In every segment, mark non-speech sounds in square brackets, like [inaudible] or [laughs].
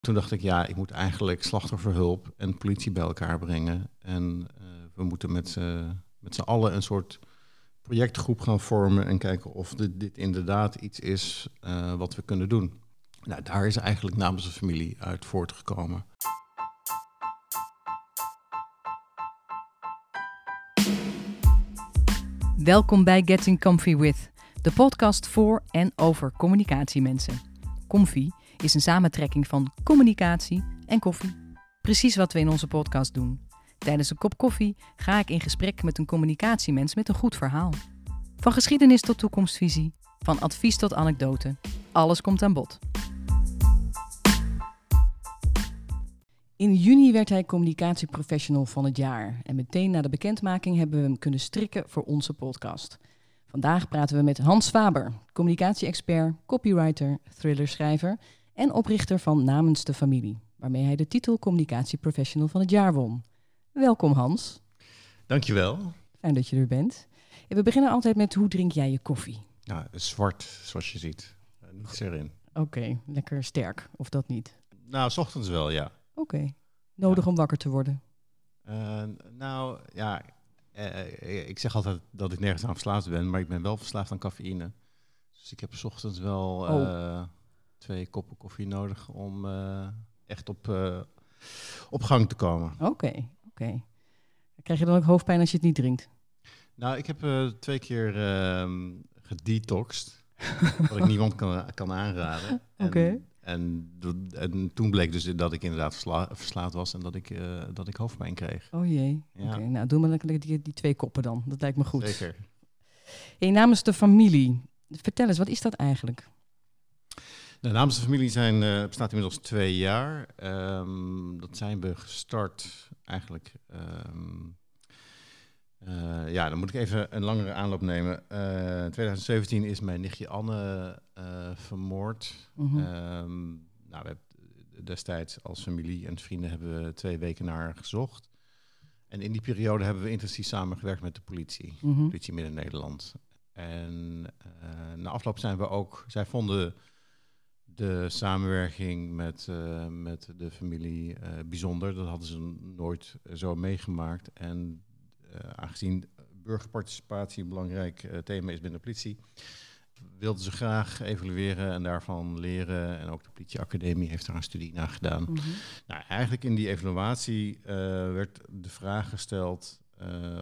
Toen dacht ik, ja, ik moet eigenlijk slachtofferhulp en politie bij elkaar brengen. En uh, we moeten met, met z'n allen een soort projectgroep gaan vormen en kijken of dit, dit inderdaad iets is uh, wat we kunnen doen. Nou, daar is eigenlijk namens de familie uit voortgekomen. Welkom bij Getting Comfy With, de podcast voor en over communicatiemensen. Comfy is een samentrekking van communicatie en koffie. Precies wat we in onze podcast doen. Tijdens een kop koffie ga ik in gesprek met een communicatiemens met een goed verhaal. Van geschiedenis tot toekomstvisie, van advies tot anekdote. Alles komt aan bod. In juni werd hij communicatieprofessional van het jaar. En meteen na de bekendmaking hebben we hem kunnen strikken voor onze podcast. Vandaag praten we met Hans Faber, communicatie-expert, copywriter, thrillerschrijver en oprichter van Namens de Familie, waarmee hij de titel Communicatieprofessional van het jaar won. Welkom Hans. Dankjewel. Fijn dat je er bent. En we beginnen altijd met hoe drink jij je koffie? Nou, zwart, zoals je ziet. Uh, niets erin. Oké, lekker sterk, of dat niet? Nou, s ochtends wel, ja. Oké, nodig om wakker te worden? Uh, nou, ja, uh, ik zeg altijd dat ik nergens aan verslaafd ben, maar ik ben wel verslaafd aan cafeïne. Dus ik heb s ochtends wel oh. Twee koppen koffie nodig om echt op, op gang te komen. Oké, oké. Krijg je dan ook hoofdpijn als je het niet drinkt? Nou, ik heb uh, twee keer uh, gedetoxed. [laughs] wat ik niemand kan, kan aanraden. Oké. En, en, toen bleek dus dat ik inderdaad verslaafd was en dat ik, uh, dat ik hoofdpijn kreeg. Oh jee. Ja. Oké, nou doe maar lekker die, die twee koppen dan. Dat lijkt me goed. Zeker. Hey, namens de familie, vertel eens, wat is dat eigenlijk? Nou, namens de familie zijn, uh, bestaat inmiddels twee jaar. Um, dat zijn we gestart eigenlijk um, uh, ja, dan moet ik even een langere aanloop nemen. Uh, in 2017 is mijn nichtje Anne vermoord. Mm -hmm. um, nou, we hebben destijds als familie en vrienden hebben we twee weken naar haar gezocht. En in die periode hebben we intensief samengewerkt met de politie, mm -hmm. politie Midden-Nederland. En na afloop zijn we ook, zij vonden de samenwerking met, met de familie bijzonder. Dat hadden ze nooit zo meegemaakt. En uh, aangezien burgerparticipatie een belangrijk thema is binnen de politie, wilden ze graag evalueren en daarvan leren. En ook de politieacademie heeft daar een studie naar gedaan. Mm -hmm. Nou, eigenlijk in die evaluatie werd de vraag gesteld,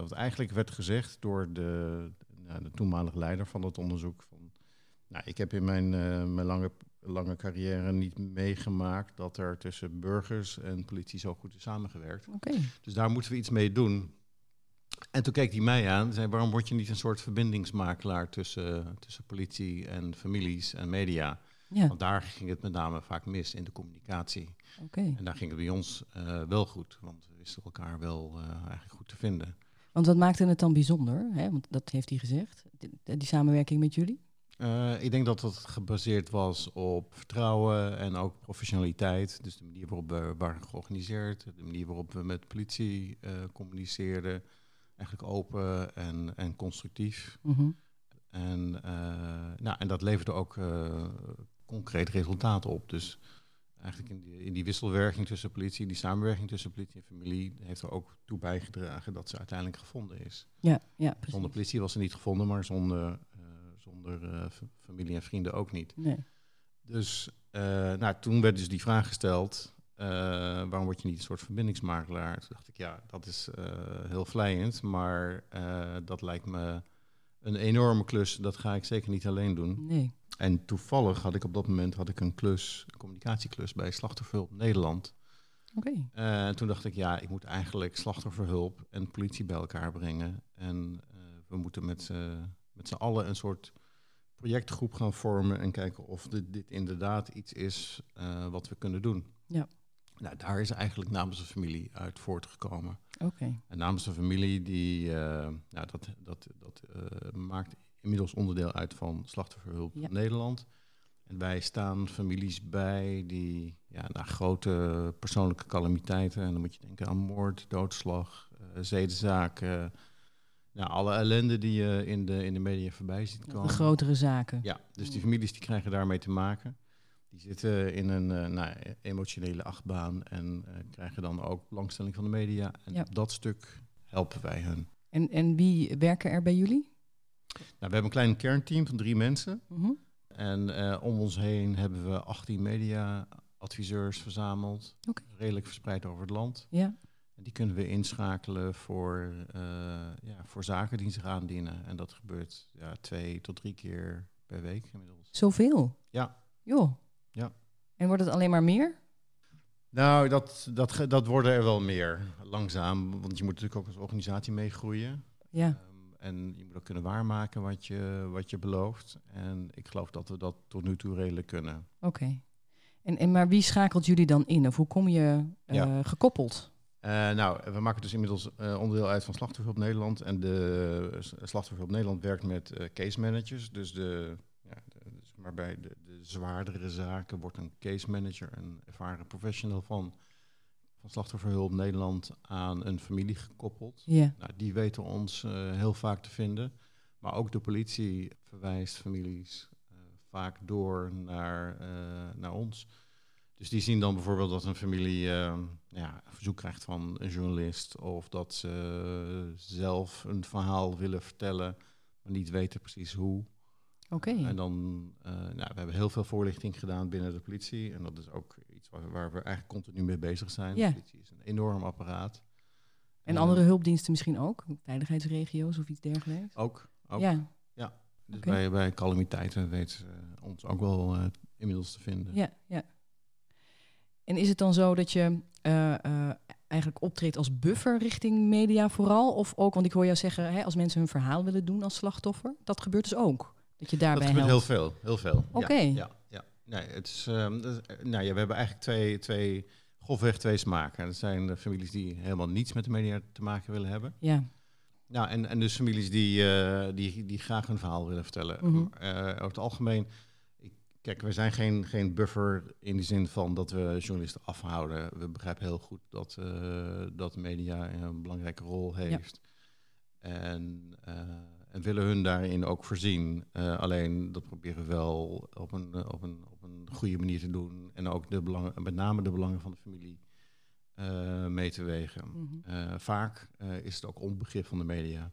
wat eigenlijk werd gezegd door de, nou, de toenmalige leider van het onderzoek. Van, nou, ik heb in mijn, mijn lange lange carrière niet meegemaakt dat er tussen burgers en politie zo goed is samengewerkt. Okay. Dus daar moeten we iets mee doen. En toen keek hij mij aan en zei, waarom word je niet een soort verbindingsmakelaar tussen, tussen politie en families en media? Ja. Want daar ging het met name vaak mis in de communicatie. Okay. En daar ging het bij ons uh, wel goed, want we wisten elkaar wel uh, eigenlijk goed te vinden. Want wat maakte het dan bijzonder? Hè? Want dat heeft hij gezegd, die, die samenwerking met jullie? Uh, ik denk dat het gebaseerd was op vertrouwen en ook professionaliteit. Dus de manier waarop we waren georganiseerd, de manier waarop we met politie communiceerden eigenlijk open en, en constructief. Mm -hmm. En, uh, nou, en dat leverde ook concreet resultaten op. Dus eigenlijk in die, in die wisselwerking tussen politie, die samenwerking tussen politie en familie, heeft er ook toe bijgedragen dat ze uiteindelijk gevonden is. Ja, ja, precies. Zonder politie was ze niet gevonden, maar zonder, zonder familie en vrienden ook niet. Nee. Dus nou, toen werd dus die vraag gesteld. Uh, waarom word je niet een soort verbindingsmakelaar? Toen dacht ik, ja, dat is heel vlijend, maar dat lijkt me een enorme klus. Dat ga ik zeker niet alleen doen. Nee. En toevallig had ik op dat moment had ik een klus, een communicatieklus bij Slachtofferhulp Nederland. Oké. Okay. Toen dacht ik, ja, ik moet eigenlijk slachtofferhulp en politie bij elkaar brengen. En we moeten met z'n allen een soort projectgroep gaan vormen en kijken of dit, dit inderdaad iets is wat we kunnen doen. Ja. Nou, daar is eigenlijk namens de familie uit voortgekomen. Oké. Okay. En namens de familie, die, uh, nou, dat, dat, dat uh, maakt inmiddels onderdeel uit van Slachtofferhulp ja. Nederland. En wij staan families bij die ja, naar grote persoonlijke calamiteiten, en dan moet je denken aan moord, doodslag, zedenzaken, nou, alle ellende die je in de, in de media voorbij ziet komen. De grotere zaken. Ja, dus die families die krijgen daarmee te maken. die zitten in een uh, nou, emotionele achtbaan en uh, krijgen dan ook belangstelling van de media. En Ja. dat stuk helpen wij hun. En, en wie werken er bij jullie? Nou, we hebben een klein kernteam van drie mensen. Mhm. En eh, om ons heen hebben we 18 media-adviseurs verzameld. Redelijk verspreid over het land. Ja, En die kunnen we inschakelen voor, eh, ja, voor zaken die zich aandienen. En dat gebeurt ja, twee tot drie keer per week inmiddels. zoveel. Ja. Joh. Ja. En wordt het alleen maar meer? Nou, dat, dat, dat worden er wel meer, langzaam. Want je moet natuurlijk ook als organisatie meegroeien. Ja. Ehm, en je moet ook kunnen waarmaken wat je, wat je belooft. En ik geloof dat we dat tot nu toe redelijk kunnen. Oké. En, en maar wie schakelt jullie dan in? Of hoe kom je eh, Ja. gekoppeld? Eh, nou, we maken dus inmiddels eh, onderdeel uit van Slachtofferhulp Nederland. En de uh, Slachtofferhulp Nederland werkt met eh, case managers. Dus, de, ja, de, dus maar bij de, de zwaardere zaken wordt een case manager, een ervaren professional van, van Slachtofferhulp Nederland aan een familie gekoppeld. Nou, die weten ons eh, heel vaak te vinden. Maar ook de politie verwijst families eh, vaak door naar, eh, naar ons. Dus die zien dan bijvoorbeeld dat een familie eh, ja, een verzoek krijgt van een journalist. Of dat ze zelf een verhaal willen vertellen, maar niet weten precies hoe. Oké. En dan, eh, nou, we hebben heel veel voorlichting gedaan binnen de politie. En dat is ook iets waar, waar we eigenlijk continu mee bezig zijn. Ja. De politie is een enorm apparaat. En Eh, andere hulpdiensten misschien ook? Veiligheidsregio's of iets dergelijks? Ook. ook. Ja. Dus Oké. bij, bij calamiteiten weten ze ons ook wel eh, inmiddels te vinden. Ja, ja. En is het dan zo dat je eh, eh, eigenlijk optreedt als buffer richting media vooral? Of ook, want ik hoor jou zeggen, hè, als mensen hun verhaal willen doen als slachtoffer, dat gebeurt dus ook. Dat je dat daarbij gebeurt helpt. heel veel. Heel veel. Oké. Ja, ja, ja. Nee, het is, ehm, dat eh, nou ja, we hebben eigenlijk twee, twee, grofweg twee smaken. Dat zijn de families die helemaal niets met de media te maken willen hebben. Ja, Nou, en, en dus families die, die, die graag hun verhaal willen vertellen. Mhm. Over het algemeen, kijk, wij zijn geen, geen buffer in de zin van dat we journalisten afhouden. We begrijpen heel goed dat, eh, dat media een belangrijke rol heeft. En, eh, en willen hun daarin ook voorzien. Eh, alleen dat proberen we wel op een, op, een, op een goede manier te doen. En ook de belangen, met name de belangen van de familie mee te wegen. Mhm. Vaak is het ook onbegrip van de media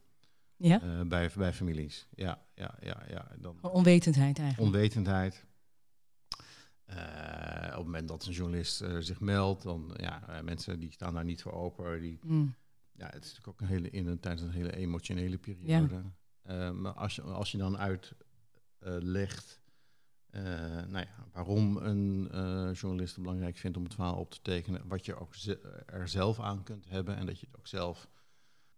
ja? bij, bij families. Ja, ja, ja, ja. Dan onwetendheid eigenlijk. onwetendheid. Eh, op het moment dat een journalist eh, zich meldt, dan ja, eh, mensen die staan daar niet voor open. Die, Mm. ja, het is natuurlijk ook een hele, in een, tijdens een hele emotionele periode. Maar als je, als je dan uitlegt nou ja, waarom een journalist het belangrijk vindt om het verhaal op te tekenen, wat je ook ze- er zelf aan kunt hebben en dat je het ook zelf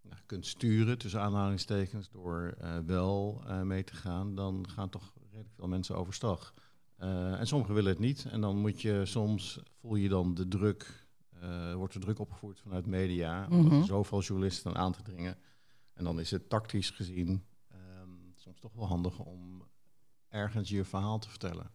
nou, kunt sturen, tussen aanhalingstekens, door wel mee te gaan, dan gaan toch redelijk veel mensen overstag. Eh, en sommigen willen het niet. En dan moet je soms, voel je dan de druk, eh, wordt er druk opgevoerd vanuit media, omdat Mhm. zoveel journalisten aan te dringen. En dan is het tactisch gezien ehm, soms toch wel handig om ergens je verhaal te vertellen.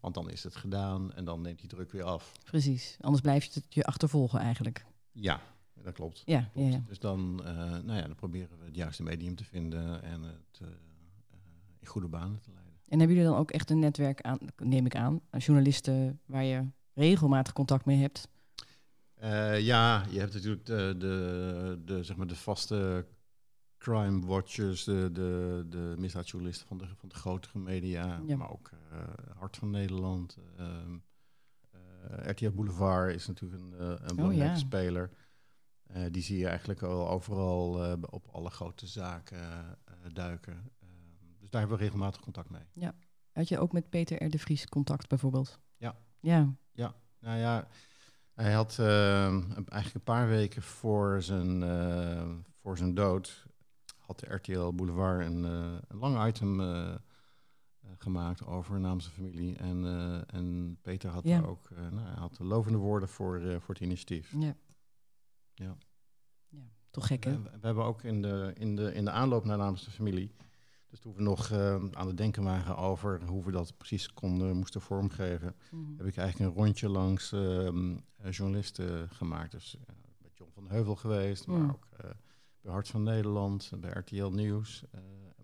Want dan is het gedaan en dan neemt die druk weer af. Precies. Anders blijft het je achtervolgen eigenlijk. Ja, dat klopt. Ja, ja, ja. Dus dan, eh, nou ja, dan proberen we het juiste medium te vinden en het in goede banen te leiden. En hebben jullie dan ook echt een netwerk aan, neem ik aan, aan journalisten waar je regelmatig contact mee hebt? Eh, ja, je hebt natuurlijk de, de, de, zeg maar de vaste crime watchers, de, de, de misdaadjournalisten van de, van de grotere media, Ja. maar ook eh, Hart van Nederland. ehm, eh, RTL Boulevard is natuurlijk een, een belangrijke ja. speler. Die zie je eigenlijk al overal op alle grote zaken duiken. Dus daar hebben we regelmatig contact mee. Had je ook met Peter R. de Vries contact bijvoorbeeld? Ja. Ja, Nou ja, hij had eh, eigenlijk een paar weken voor zijn, eh, voor zijn dood... had de RTL Boulevard een, eh, een lang item gemaakt over namens zijn familie. En, en Peter had Ja. daar ook nou, hij had lovende woorden voor, voor het initiatief. ja. Ja. ja. Toch gek, hè? We, we hebben ook in de, in, de, in de aanloop naar namens de familie... Dus toen we nog eh, aan het denken waren over hoe we dat precies konden, moesten vormgeven Mhm. heb ik eigenlijk een rondje langs ehm, eh, journalisten gemaakt. Dus bij John van Heuvel geweest, maar Mm. ook eh, bij Hart van Nederland, bij RTL Nieuws,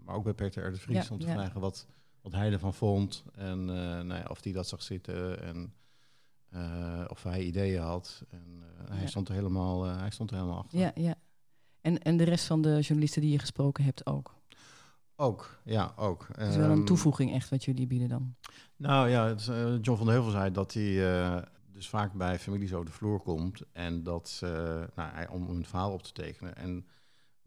maar ook bij Peter R. de Vries Ja, om te ja. vragen wat, wat hij ervan vond. En nou ja, of hij dat zag zitten en of hij ideeën had. En hij, stond er helemaal, hij stond er helemaal achter. Ja, ja. En, en de rest van de journalisten die je gesproken hebt ook. Ook, ja, ook. Het is wel een Ehm, toevoeging echt wat jullie bieden dan. Nou ja, het, eh, John van de Heuvel zei dat hij eh, dus vaak bij families over de vloer komt. En dat ze, nou, hij, om hun verhaal op te tekenen. En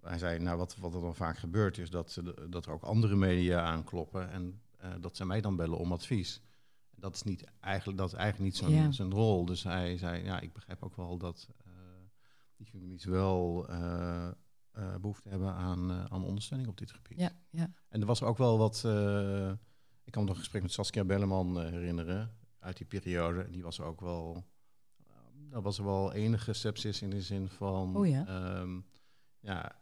hij zei, nou wat, wat er dan vaak gebeurt is dat, dat er ook andere media aankloppen. En eh, dat ze mij dan bellen om advies. Dat is, niet eigenlijk, dat is eigenlijk niet zijn, Ja. zijn rol. Dus hij zei, ja, ik begrijp ook wel dat eh, die families wel eh, behoefte hebben aan, eh, aan ondersteuning op dit gebied. Ja, ja. En er was ook wel wat. eh, ik kan me nog een gesprek met Saskia Belleman herinneren. Uit die periode. En die was ook wel. Uh, daar was er wel enige sepsis in de zin van. Oh ja? ehm, ja.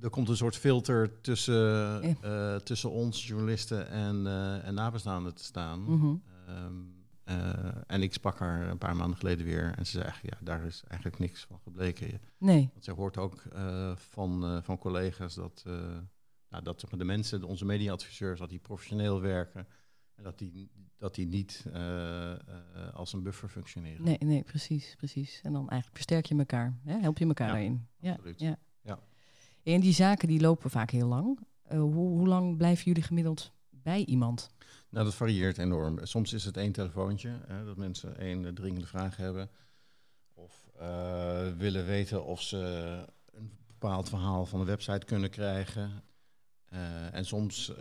er komt een soort filter tussen, Ja. tussen ons journalisten en, en nabestaanden te staan. Mhm. Ehm, eh, en ik sprak haar een paar maanden geleden weer. En ze zei eigenlijk, ja, daar is eigenlijk niks van gebleken. Nee. Want zij hoort ook eh, van, eh, van collega's dat, nou, dat de mensen, onze mediaadviseurs, dat die professioneel werken. En dat die, dat die niet als een buffer functioneren. Nee, nee, precies, precies. En dan eigenlijk versterk je elkaar. Hè? Help je elkaar Ja, daarin. Absoluut. ja. Ja. En die zaken die lopen vaak heel lang. Hoe lang blijven jullie gemiddeld bij iemand? Nou, dat varieert enorm. Soms is het één telefoontje, hè, dat mensen één eh, dringende vraag hebben. Of eh, willen weten of ze een bepaald verhaal van de website kunnen krijgen. Eh, en soms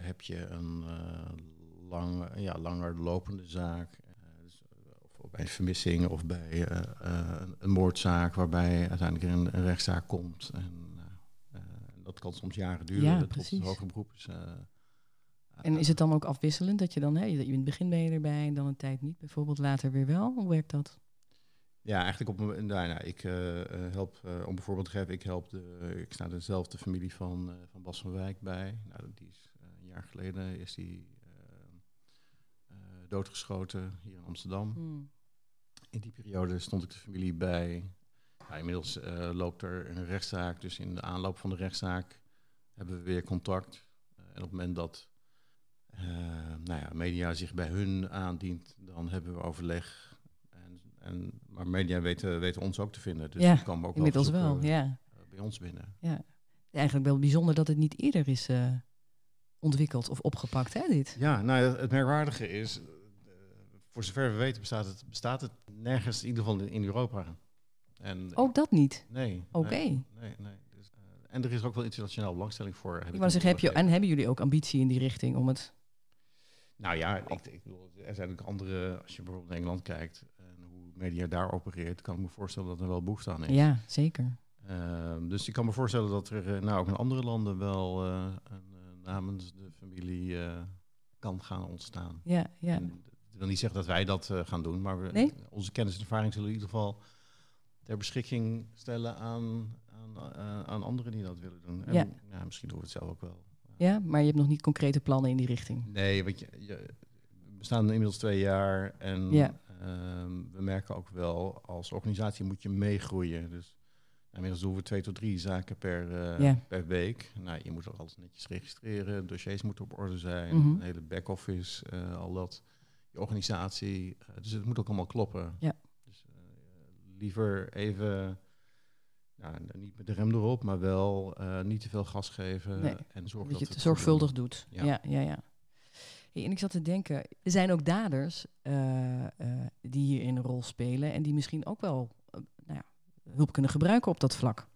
heb je een lang, ja, langer lopende zaak. Dus, of bij een vermissing of bij een- moordzaak waarbij uiteindelijk een, een rechtszaak komt. En, dat kan soms jaren duren. Ja, tot precies. het hoger beroep is. En is het dan ook afwisselend dat je dan, hè, je, in het begin ben je erbij en dan een tijd niet, bijvoorbeeld later weer wel? Hoe werkt dat? Ja, eigenlijk op. Nou, nou, ik eh, eh, help, eh, om bijvoorbeeld te geven, ik help de. Ik sta dezelfde familie van, van Bas van Wijk bij. Nou, die is een jaar geleden is die doodgeschoten hier in Amsterdam. Hmm. In die periode stond ik de familie bij. Nou, inmiddels loopt er een rechtszaak, dus in de aanloop van de rechtszaak hebben we weer contact. En op het moment dat nou ja, media zich bij hun aandient, dan hebben we overleg. En, en, maar media weten, weten ons ook te vinden. Dus Ja, die komen ook Inmiddels wel, ja. eh, bij ons binnen. Eigenlijk wel bijzonder dat het niet eerder is eh, ontwikkeld of opgepakt, hè, dit? Ja, nou, het, merkwaardige is, eh, voor zover we weten bestaat het, bestaat het nergens, in ieder geval in, Europa. En Ook dat niet. Nee. Oké. Nee, nee, nee. Dus, eh, en er is ook wel internationaal belangstelling voor. heb Ik zeggen, heb je, en hebben jullie ook ambitie in die richting om het... Nou ja, ik, ik bedoel, er zijn ook andere, als je bijvoorbeeld naar Engeland kijkt en hoe media daar opereert, kan ik me voorstellen dat er wel behoefte aan is. Ja, zeker. Ehm, dus ik kan me voorstellen dat er eh, nou ook in andere landen wel eh, een, eh, namens de familie eh, kan gaan ontstaan. Ja, ja. En dat wil niet zeggen dat wij dat gaan doen, maar we, Nee? onze kennis en ervaring zullen we in ieder geval ter beschikking stellen aan, aan, aan anderen die dat willen doen. En Ja. ja, misschien doen we het zelf ook wel. Ja, maar je hebt nog niet concrete plannen in die richting. Nee, want je, je, we bestaan inmiddels twee jaar en Ja. ehm, we merken ook wel, als organisatie moet je meegroeien. Dus inmiddels doen we twee tot drie zaken per, eh, Ja. per week. Nou, je moet ook alles netjes registreren, dossiers moeten op orde zijn, Mhm. een hele back-office, eh, al dat. Je organisatie, eh, dus het moet ook allemaal kloppen. Ja. Dus liever even... Nou, niet met de rem erop, maar wel eh, niet te veel gas geven Nee, en zorgen Dat je het zorgvuldig doen. doet. Ja. Ja, ja, ja. Hey, en ik zat te denken, er zijn ook daders eh, eh, die hierin een rol spelen en die misschien ook wel nou ja, hulp kunnen gebruiken op dat vlak.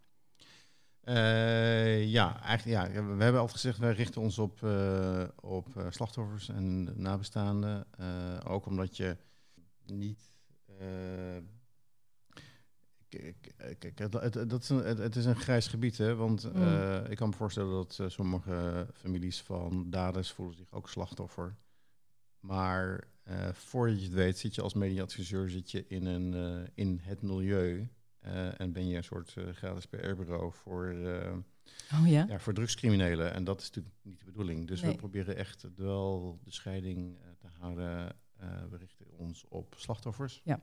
Ja, eigenlijk, ja, we hebben altijd gezegd, wij richten ons op, op slachtoffers en nabestaanden. Ook omdat je niet... Kijk, het, dat is een, het, is een grijs gebied, hè? Want eh, ik kan me voorstellen dat eh, sommige families van daders voelen zich ook slachtoffer. Maar eh voordat je het weet, zit je als mediaadviseur zit je in, een, in het milieu. en ben je een soort gratis PR-bureau voor, Oh ja? ja, voor drugscriminelen. En dat is natuurlijk niet de bedoeling. Dus Nee. we proberen echt wel de scheiding te houden. We richten ons op slachtoffers. Ja.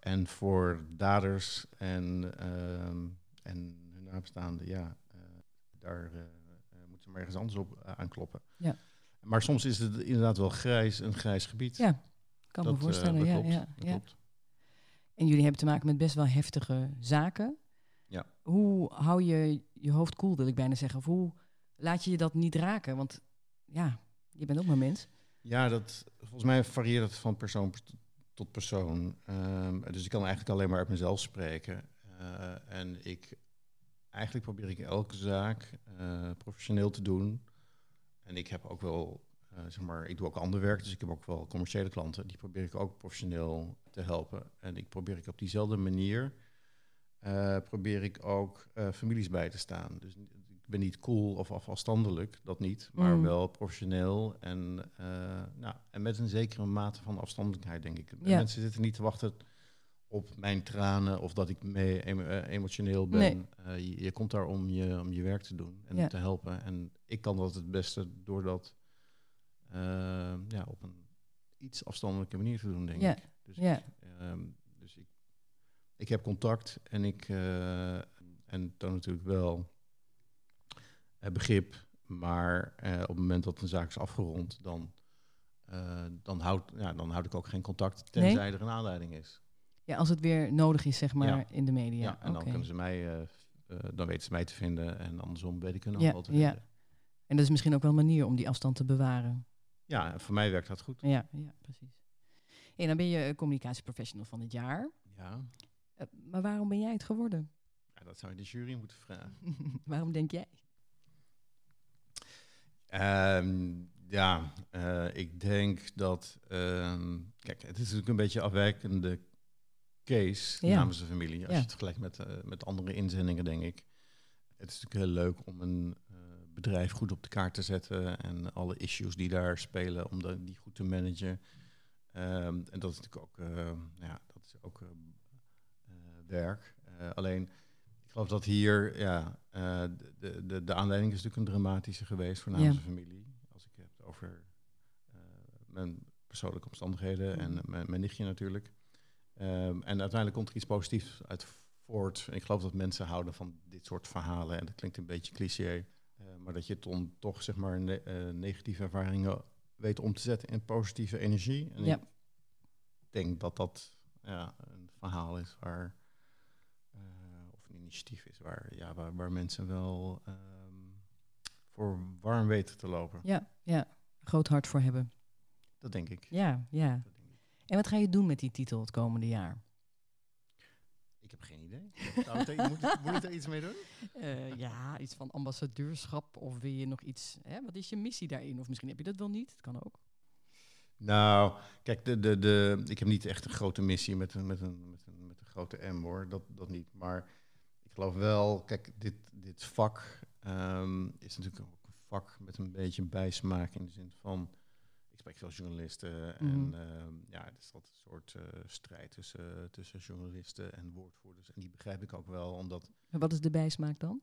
En voor daders en, ehm, en hun nabestaanden, ja, eh, daar eh, eh, moeten zeg maar ergens anders op aankloppen. Ja. Maar soms is het inderdaad wel grijs, een grijs gebied. Ja, kan dat, me voorstellen. dat ja, klopt, ja, klopt. En jullie hebben te maken met best wel heftige zaken. Ja. Hoe hou je je hoofd koel, wil ik bijna zeggen? Of hoe laat je je dat niet raken? Want ja, je bent ook maar mens. Ja, dat, volgens mij varieert het van persoon per- tot persoon. Ehm, dus ik kan eigenlijk alleen maar uit mezelf spreken. Eh, en ik, eigenlijk probeer ik elke zaak eh, professioneel te doen. En ik heb ook wel, eh, zeg maar, ik doe ook ander werk, dus ik heb ook wel commerciële klanten. Die probeer ik ook professioneel te helpen. En ik probeer ik op diezelfde manier, probeer ik ook families bij te staan. Dus ben niet cool of af- afstandelijk, dat niet, maar Mm. wel professioneel en, eh, nou, en met een zekere mate van afstandelijkheid, denk ik. Ja. Mensen zitten niet te wachten op mijn tranen of dat ik mee eh, emotioneel ben. Nee. Eh, je, je komt daar om je, om je werk te doen en Ja. te helpen. En ik kan dat het beste door dat ja, op een iets afstandelijke manier te doen, denk Ja, ik. Dus, ja. ik, ehm, dus ik, ik heb contact en ik eh, en dan natuurlijk wel begrip, maar eh, op het moment dat een zaak is afgerond, dan, eh, dan, houd, ja, dan houd ik ook geen contact, tenzij er een aanleiding is. Ja, als het weer nodig is, zeg maar, Ja. in de media. Ja, en dan kunnen ze mij, eh, eh, dan weten ze mij te vinden en andersom weet ik hun ook Ja, wel te ja. vinden. En dat is misschien ook wel een manier om die afstand te bewaren. Ja, voor mij werkt dat goed. Ja, ja precies. En dan ben je eh, communicatieprofessional van het jaar. Ja, Eh, maar waarom ben jij het geworden? ja dat zou je de jury moeten vragen. [laughs] waarom denk jij? Ehm, ja, eh, ik denk dat. ehm, kijk, het is natuurlijk een beetje afwijkende case Ja. namens de familie. Als Ja. je het vergelijkt met, eh, met andere inzendingen, denk ik. Het is natuurlijk heel leuk om een eh, bedrijf goed op de kaart te zetten. En alle issues die daar spelen, om de- die goed te managen. Ehm, en dat is natuurlijk ook, ja, dat is ook werk. Alleen, ik geloof dat hier, ja, eh, de, de, de aanleiding is natuurlijk een dramatische geweest voor namens Ja. de familie. Als ik het over eh, mijn persoonlijke omstandigheden en mijn, mijn nichtje natuurlijk. Ehm, en uiteindelijk komt er iets positiefs uit voort. Ik geloof dat mensen houden van dit soort verhalen. En dat klinkt een beetje cliché. eh, maar dat je dan toch zeg maar ne- negatieve ervaringen weet om te zetten in positieve energie. En Ja. ik denk dat dat ja, een verhaal is waar, initiatief is waar, ja, waar, waar mensen wel ehm, voor warm weten te lopen. Ja, ja. Groot hart voor hebben. Dat denk ik. Ja, ja. Dat ik. En wat ga je doen met die titel het komende jaar? Ik heb geen idee. Moet, moet ik er iets mee doen? [laughs] Eh, ja, iets van ambassadeurschap of wil je nog iets... Hè? Wat is je missie daarin? Of misschien heb je dat wel niet. Het kan ook. Nou, kijk, de, de, de, ik heb niet echt een grote missie met een, met een, met een, met een grote M hoor, dat, dat niet. Maar ik geloof wel, kijk, dit, dit vak ehm, is natuurlijk ook een vak met een beetje een bijsmaak in de zin van, ik spreek veel journalisten en Mhm. ehm, ja, er is altijd een soort eh, strijd tussen, tussen journalisten en woordvoerders. En die begrijp ik ook wel, omdat Maar wat is de bijsmaak dan?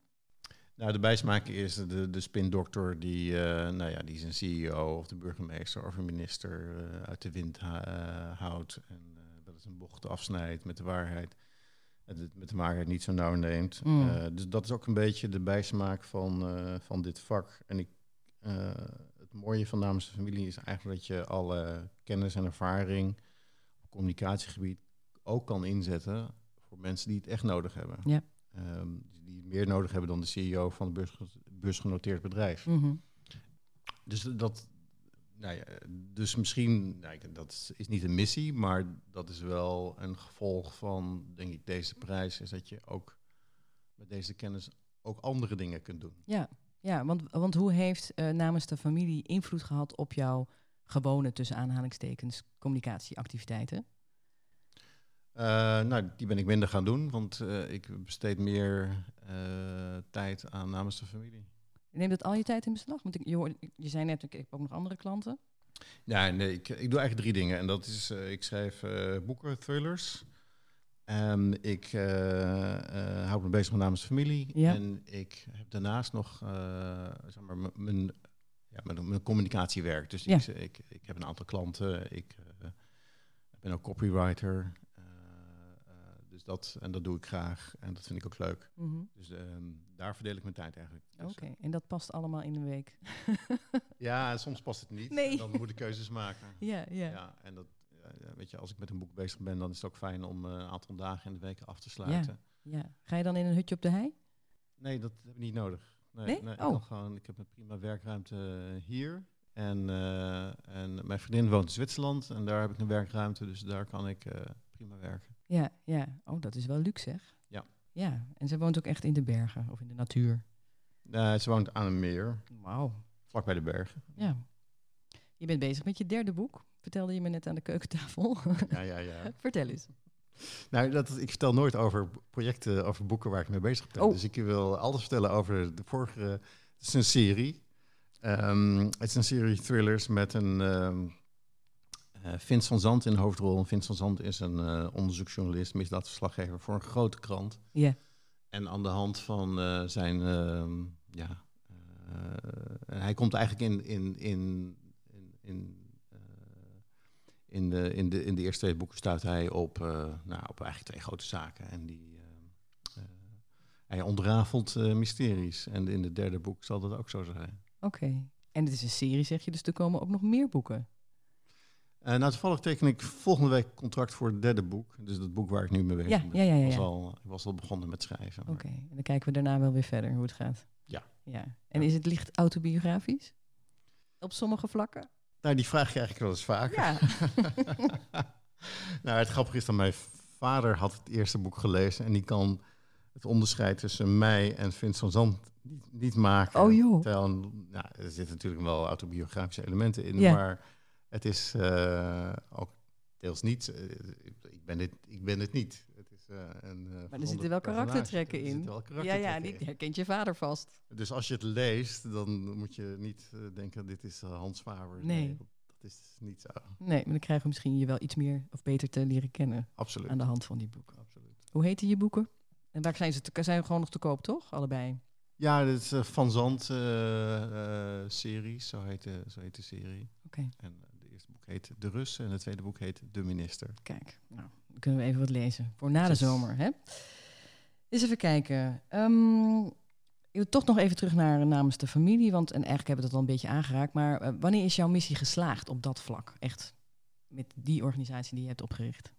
nou, de bijsmaak is de, de spindokter die, eh, nou ja, die zijn CEO of de burgemeester of een minister eh, uit de wind houdt. En wel eens een bocht afsnijdt met de waarheid. Het met de waarheid niet zo nauw neemt. Mm. Eh, dus dat is ook een beetje de bijsmaak van, eh, van dit vak. En ik, eh, het mooie van namens de familie is eigenlijk dat je alle kennis en ervaring op communicatiegebied ook kan inzetten voor mensen die het echt nodig hebben. Ja. Ehm, die meer nodig hebben dan de CEO van een beurs, beursgenoteerd bedrijf. Mhm. Dus dat, nou ja, dus misschien, nou, dat is niet een missie, maar dat is wel een gevolg van, denk ik, deze prijs, is dat je ook met deze kennis ook andere dingen kunt doen. Ja, ja want, want hoe heeft eh, namens de familie invloed gehad op jouw gewone, tussen aanhalingstekens, communicatieactiviteiten? Eh, nou, die ben ik minder gaan doen, want eh, ik besteed meer tijd aan namens de familie. Neemt dat al je tijd in beslag? Want ik, je, hoorde- je zei net, ik heb ook nog andere klanten. Ja, nee, ik, ik doe eigenlijk drie dingen. En dat is, eh, ik schrijf eh, boeken, thrillers. En ik eh, houd me bezig met namens familie. Ja. En ik heb daarnaast nog, zeg maar, mijn, ja, mijn, mijn communicatiewerk. Dus Ja. ik, ik, ik heb een aantal klanten. Ik ben ook copywriter. Eh, eh, dus dus dat, en dat doe ik graag en dat vind ik ook leuk. Mhm. Dus ehm, daar verdeel ik mijn tijd eigenlijk. Oké, tussen. en dat past allemaal in een week. [laughs] Ja, soms past het niet. Nee. En dan moet ik keuzes maken. [laughs] ja, ja. Ja, en dat, ja, ja, weet je, als ik met een boek bezig ben, dan is het ook fijn om eh, een aantal dagen in de week af te sluiten. ja. Ga je dan in een hutje op de hei? Nee, dat heb ik niet nodig. Nee, Nee? ik, Oh. kan gewoon, ik heb een prima werkruimte hier. En, eh, en mijn vriendin woont in Zwitserland en daar heb ik een werkruimte, dus daar kan ik eh, prima werken. Ja, ja. Oh, dat is wel luxe, zeg. Ja. Ja, en ze woont ook echt in de bergen of in de natuur. Eh, ze woont aan een meer, Wauw. vlak bij de bergen. Ja. Je bent bezig met je derde boek, vertelde je me net aan de keukentafel. [laughs] Ja, ja, ja. Vertel eens. Nou, dat, ik vertel nooit over projecten, over boeken waar ik mee bezig ben. Oh. Dus ik wil alles vertellen over de vorige. Het is een serie. Ehm, het is een serie thrillers met een. ehm eh, Vince van Zandt in de hoofdrol. En Vince van Zandt is een eh, onderzoeksjournalist, misdaadverslaggever voor een grote krant. Ja. En aan de hand van eh, zijn. ehm, ja, eh, hij komt eigenlijk in. in, in, in, in in de, in, de, in de eerste twee boeken stuit hij op, eh, nou, op eigenlijk twee grote zaken. En die, hij ontrafelt mysteries. En in het derde boek zal dat ook zo zijn. Oké. En het is een serie, zeg je, dus er komen ook nog meer boeken. Eh, nou, toevallig teken ik volgende week contract voor het derde boek. Dus dat boek waar ik nu mee bezig Ja, ben. ja, ja, ja, Ik, was al, ik was al begonnen met schrijven. Oké, en dan kijken we daarna wel weer verder hoe het gaat. Ja. ja. En is het licht autobiografisch? Op sommige vlakken? Nou, die vraag krijg ik wel eens vaker. Ja. [laughs] nou, het grappige is dat mijn vader had het eerste boek gelezen en die kan het onderscheid tussen mij en Vince van Zandt niet, niet maken. Oh, joh. Terwijl, nou, er zitten natuurlijk wel autobiografische elementen in, Ja. maar het is eh, ook deels niet. eh, ik, ben dit, ik ben het niet. Het is, eh, een, Maar er zitten wel karaktertrekken Er in. ja, ja, die herkent je vader vast. Dus als je het leest, dan moet je niet denken, dit is Hans Faber. Nee. dat, dat is niet zo. Nee, maar dan krijgen we misschien je wel iets meer of beter te leren kennen Absoluut. aan de hand van die boeken. Absoluut. Hoe heten je boeken? En waar zijn ze? Te, zijn gewoon nog te koop, toch? Allebei. Ja, dit is Van Zand eh, series, zo heet, de, zo heet de serie. Oké. En eerste boek heet De Rus en het tweede boek heet De Minister. Kijk, nou, dan kunnen we even wat lezen. Voor na de zomer, hè? Eens even kijken. Ehm, toch nog even terug naar namens de familie, want en eigenlijk hebben we dat al een beetje aangeraakt. Maar eh, wanneer is jouw missie geslaagd op dat vlak? Echt met die organisatie die je hebt opgericht?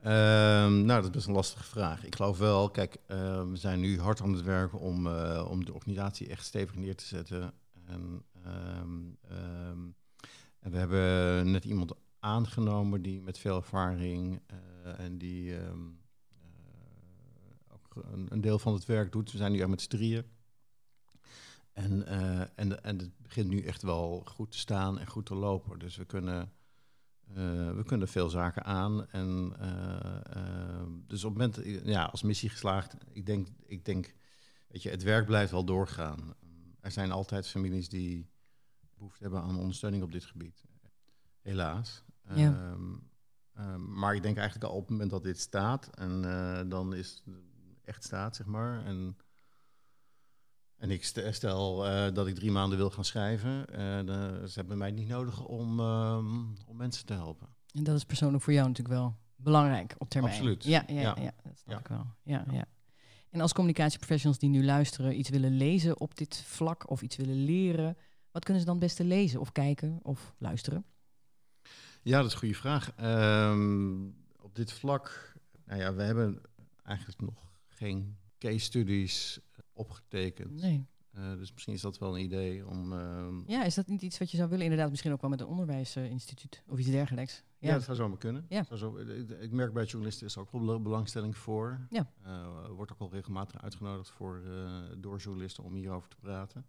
Ehm, nou, dat is best een lastige vraag. Ik geloof wel, kijk, eh, we zijn nu hard aan het werken om, eh, om de organisatie echt stevig neer te zetten. En, ehm, ehm, en we hebben net iemand aangenomen die met veel ervaring eh, en die ehm, eh, ook een, een deel van het werk doet. We zijn nu echt met z'n drieën. En, eh, en, en het begint nu echt wel goed te staan en goed te lopen. Dus we kunnen, we kunnen veel zaken aan. En, eh, eh, dus op het moment, ja, als missie geslaagd, ik denk, ik denk, weet je, het werk blijft wel doorgaan. Er zijn altijd families die behoefte hebben aan ondersteuning op dit gebied. Helaas. Ja. Ehm, ehm, maar ik denk eigenlijk al op het moment dat dit staat, en eh, dan is het echt staat, zeg maar. En, en ik st- stel eh, dat ik drie maanden wil gaan schrijven. eh, dan- ze hebben mij niet nodig om, ehm, om mensen te helpen. En dat is persoonlijk voor jou natuurlijk wel belangrijk op termijn. Absoluut. Ja, ja, ja. Ja. dat snap Ja. ik wel. Ja, ja. En als communicatieprofessionals die nu luisteren, iets willen lezen op dit vlak of iets willen leren, wat kunnen ze dan het beste lezen of kijken of luisteren? Ja, dat is een goede vraag. Ehm, op dit vlak, nou ja, we hebben eigenlijk nog geen case studies opgetekend. Nee. Eh, dus misschien is dat wel een idee om. ehm, Ja, is dat niet iets wat je zou willen? Inderdaad, misschien ook wel met een onderwijsinstituut of iets dergelijks. Ja, Ja, dat zou zomaar kunnen. Ja. Zou zo, ik, ik merk bij journalisten is er ook wel bel- belangstelling voor. Ja. Eh, wordt ook al regelmatig uitgenodigd voor, eh, door journalisten om hierover te praten.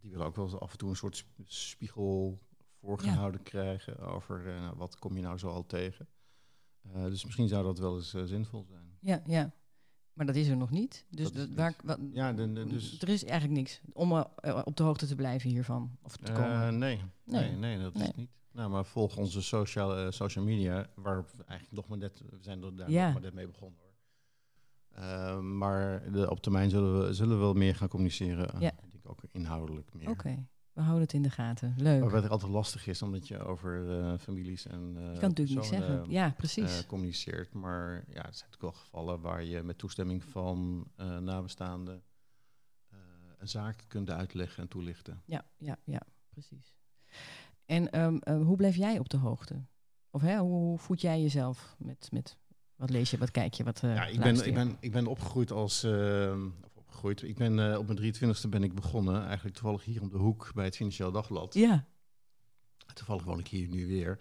Die willen ook wel af en toe een soort sp- spiegel voorgehouden krijgen over eh, wat kom je nou zo al tegen. Eh, dus misschien zou dat wel eens eh, zinvol zijn. ja, ja. Maar dat is er nog niet. Dus Dat waar, wat, Ja, de, de- dus, er is eigenlijk niks om op de hoogte te blijven hiervan. Of te komen. nee, Nee. nee, nee, dat is Nee. niet. Nou, maar volg onze social, social media, waar we eigenlijk nog maar net, we zijn er daar Ja. nog maar net mee begonnen hoor. Maar de, op termijn zullen we, zullen we wel meer gaan communiceren. Ja. Inhoudelijk meer. Oké. We houden het in de gaten. Leuk. Maar wat er altijd lastig is, omdat je over eh, families en uh, Je kan natuurlijk niks zeggen. Ja, precies. Uh, communiceert. Maar ja, er zijn natuurlijk wel gevallen waar je met toestemming van nabestaanden een zaak kunt uitleggen en toelichten. Ja, ja, ja, precies. En um, hoe bleef jij op de hoogte? Of hè, hoe voed jij jezelf met, met wat lees je, wat kijk je, wat Ja, ik ben, ik, ben, ik ben opgegroeid als... Ehm, opgegroeid. Ik ben op mijn 23e ben ik begonnen, eigenlijk toevallig hier om de hoek bij het Financieel Dagblad. Ja. Toevallig woon ik hier nu weer.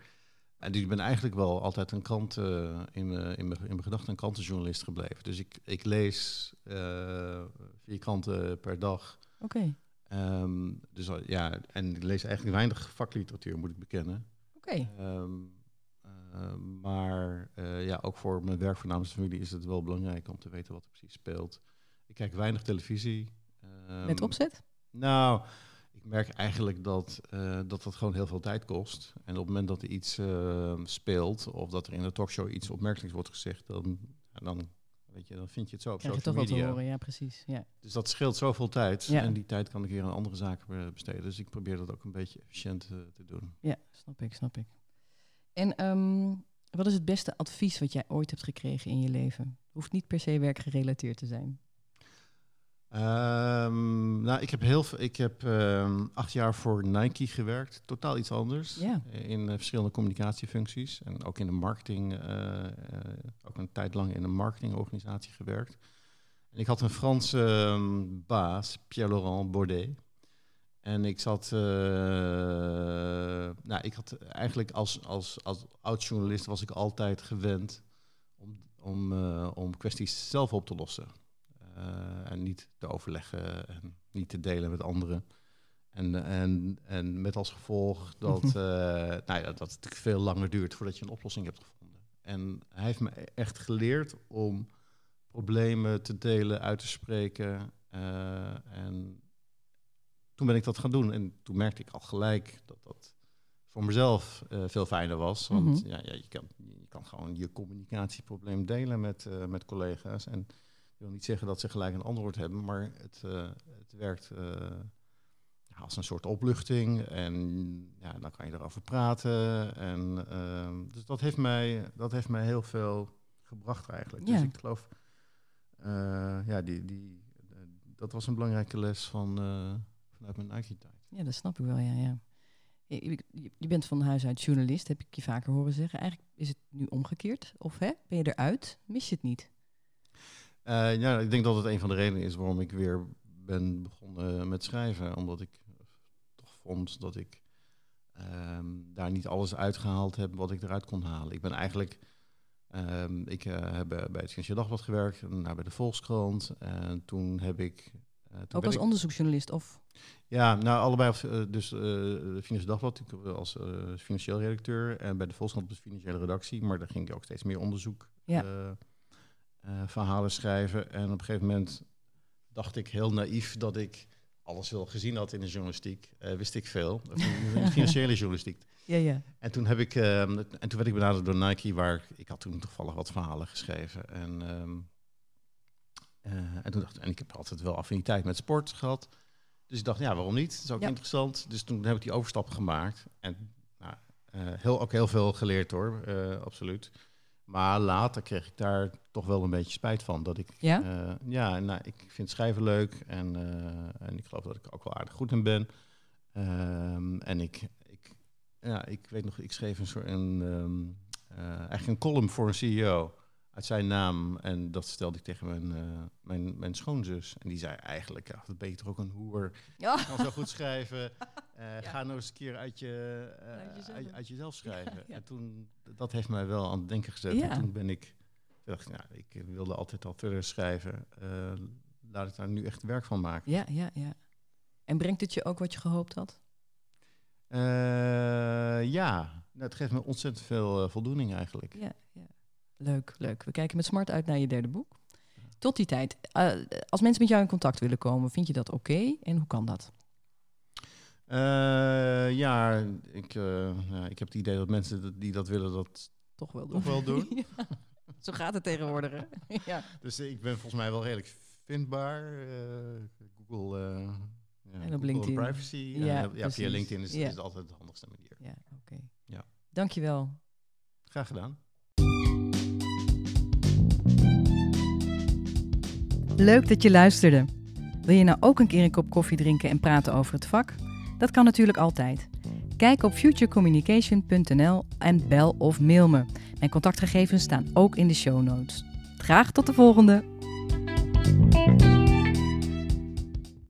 En ik ben eigenlijk wel altijd een krant uh, in, uh, in mijn gedachten een krantenjournalist gebleven. Dus ik, ik lees uh, vier kranten per dag. Oké. Okay. Um, dus ja, en ik lees eigenlijk weinig vakliteratuur, moet ik bekennen. Oké. Okay. Um, maar ja, ook voor mijn werk voor namens familie is het wel belangrijk om te weten wat er precies speelt. Ik kijk weinig televisie. Um, Met opzet? Nou, ik merk eigenlijk dat, uh, dat dat gewoon heel veel tijd kost. En op het moment dat er iets uh, speelt of dat er in de talkshow iets opmerkelijks wordt gezegd, dan, dan, weet je, dan vind je het zo op Krijg je social toch media. Wat te horen, ja, precies. Ja. Dus dat scheelt zoveel tijd. Ja. En die tijd kan ik weer aan andere zaken besteden. Dus ik probeer dat ook een beetje efficiënt uh, te doen. Ja, snap ik, snap ik. En um, wat is het beste advies wat jij ooit hebt gekregen in je leven? Hoeft niet per se werkgerelateerd te zijn. Um, nou, ik heb, heel, ik heb um, acht jaar voor Nike gewerkt. Totaal iets anders. In uh, verschillende communicatiefuncties. En ook in de marketing. Uh, uh, ook een tijd lang in een marketingorganisatie gewerkt. En ik had een Franse um, baas, Pierre-Laurent Baudet. En ik zat... nou, ik had eigenlijk als, als, als oud-journalist was ik altijd gewend om, om, om kwesties zelf op te lossen. Uh, en niet te overleggen en niet te delen met anderen. En, en, en met als gevolg dat, uh, [laughs] nou ja, dat het natuurlijk veel langer duurt voordat je een oplossing hebt gevonden. En hij heeft me echt geleerd om problemen te delen, uit te spreken. Uh, en toen ben ik dat gaan doen. En toen merkte ik al gelijk dat dat voor mezelf veel fijner was. Want mm -hmm. ja, ja, je, kan, je kan gewoon je communicatieprobleem delen met, met collega's. En wil niet zeggen dat ze gelijk een antwoord hebben, maar het, uh, het werkt uh, als een soort opluchting. En ja, dan kan je erover praten. En, uh, dus dat heeft, mij, dat heeft mij heel veel gebracht eigenlijk. Ja. Dus ik geloof, ja, die, die, dat was een belangrijke les van, vanuit mijn Nike-tijd. Ja, dat snap ik wel, ja. ja. Je, je bent van huis uit journalist, heb ik je vaker horen zeggen. Eigenlijk is het nu omgekeerd. Of hè, ben je eruit? Mis je het niet? Uh, ja, ik denk dat het een van de redenen is waarom ik weer ben begonnen met schrijven. Omdat ik toch vond dat ik um, daar niet alles uitgehaald heb wat ik eruit kon halen. Ik ben eigenlijk, um, ik uh, heb bij het Financieel Dagblad gewerkt, en bij de Volkskrant. En toen heb ik... Uh, toen Ook als ik, onderzoeksjournalist of? Ja, nou allebei. Dus het Financieel Dagblad als financieel redacteur en bij de Volkskrant op de financiële redactie. Maar daar ging ik ook steeds meer onderzoek ja. Uh, verhalen schrijven. En op een gegeven moment dacht ik heel naïef dat ik alles wel gezien had in de journalistiek. Uh, wist ik veel. Financiële [laughs] journalistiek. Ja, ja. En toen heb ik, um, en toen werd ik benaderd door Nike, waar ik had toen toevallig wat verhalen geschreven. En, um, uh, en toen dacht ik, en ik heb altijd wel affiniteit met sport gehad. Dus ik dacht, ja, waarom niet? Dat is ook Ja. interessant. Dus toen heb ik die overstap gemaakt. En nou, eh, heel, ook heel veel geleerd hoor, eh, absoluut. Maar later kreeg ik daar toch wel een beetje spijt van. Dat ik, Ja? eh, ja, nou, ik vind schrijven leuk en, eh, en ik geloof dat ik er ook wel aardig goed in ben. Ehm, en ik, ik, ja, ik weet nog, ik schreef een soort een, eh, eigenlijk een column voor een CEO uit zijn naam. En dat stelde ik tegen mijn, mijn, mijn schoonzus. En die zei eigenlijk, ja, dat ben je toch ook een hoer. Ja. Kan zo goed schrijven. [laughs] Eh, Ja. Ga nou eens een keer uit, je, eh, Uit jezelf. uit, uit jezelf [laughs] schrijven. En toen, dat heeft mij wel aan het denken gezet. En toen ben ik, dacht ik, nou, ik wilde altijd al verder schrijven. Eh, laat ik daar nu echt werk van maken. Ja, ja, ja. En brengt het je ook wat je gehoopt had? Ja, Nou, het geeft me ontzettend veel voldoening eigenlijk. Ja, ja. Leuk, leuk. We kijken met smart uit naar je derde boek. Tot die tijd, als mensen met jou in contact willen komen, vind je dat oké? En hoe kan dat? Eh, ja, ik, eh, ja, ik heb het idee dat mensen die dat willen, dat Toch wel doen. toch wel doen. [laughs] Ja. Zo gaat het tegenwoordig, hè? [laughs] ja. Dus ik ben volgens mij wel redelijk vindbaar. Eh, Google, Ja, En op Google LinkedIn. Privacy. Ja, Ja, via LinkedIn is, Ja. is het altijd de handigste manier. Ja, oké. Ja. Dankjewel. Graag gedaan. Leuk dat je luisterde. Wil je nou ook een keer een kop koffie drinken en praten over het vak? Dat kan natuurlijk altijd. Kijk op futurecommunication.nl en bel of mail me. Mijn contactgegevens staan ook in de show notes. Graag tot de volgende!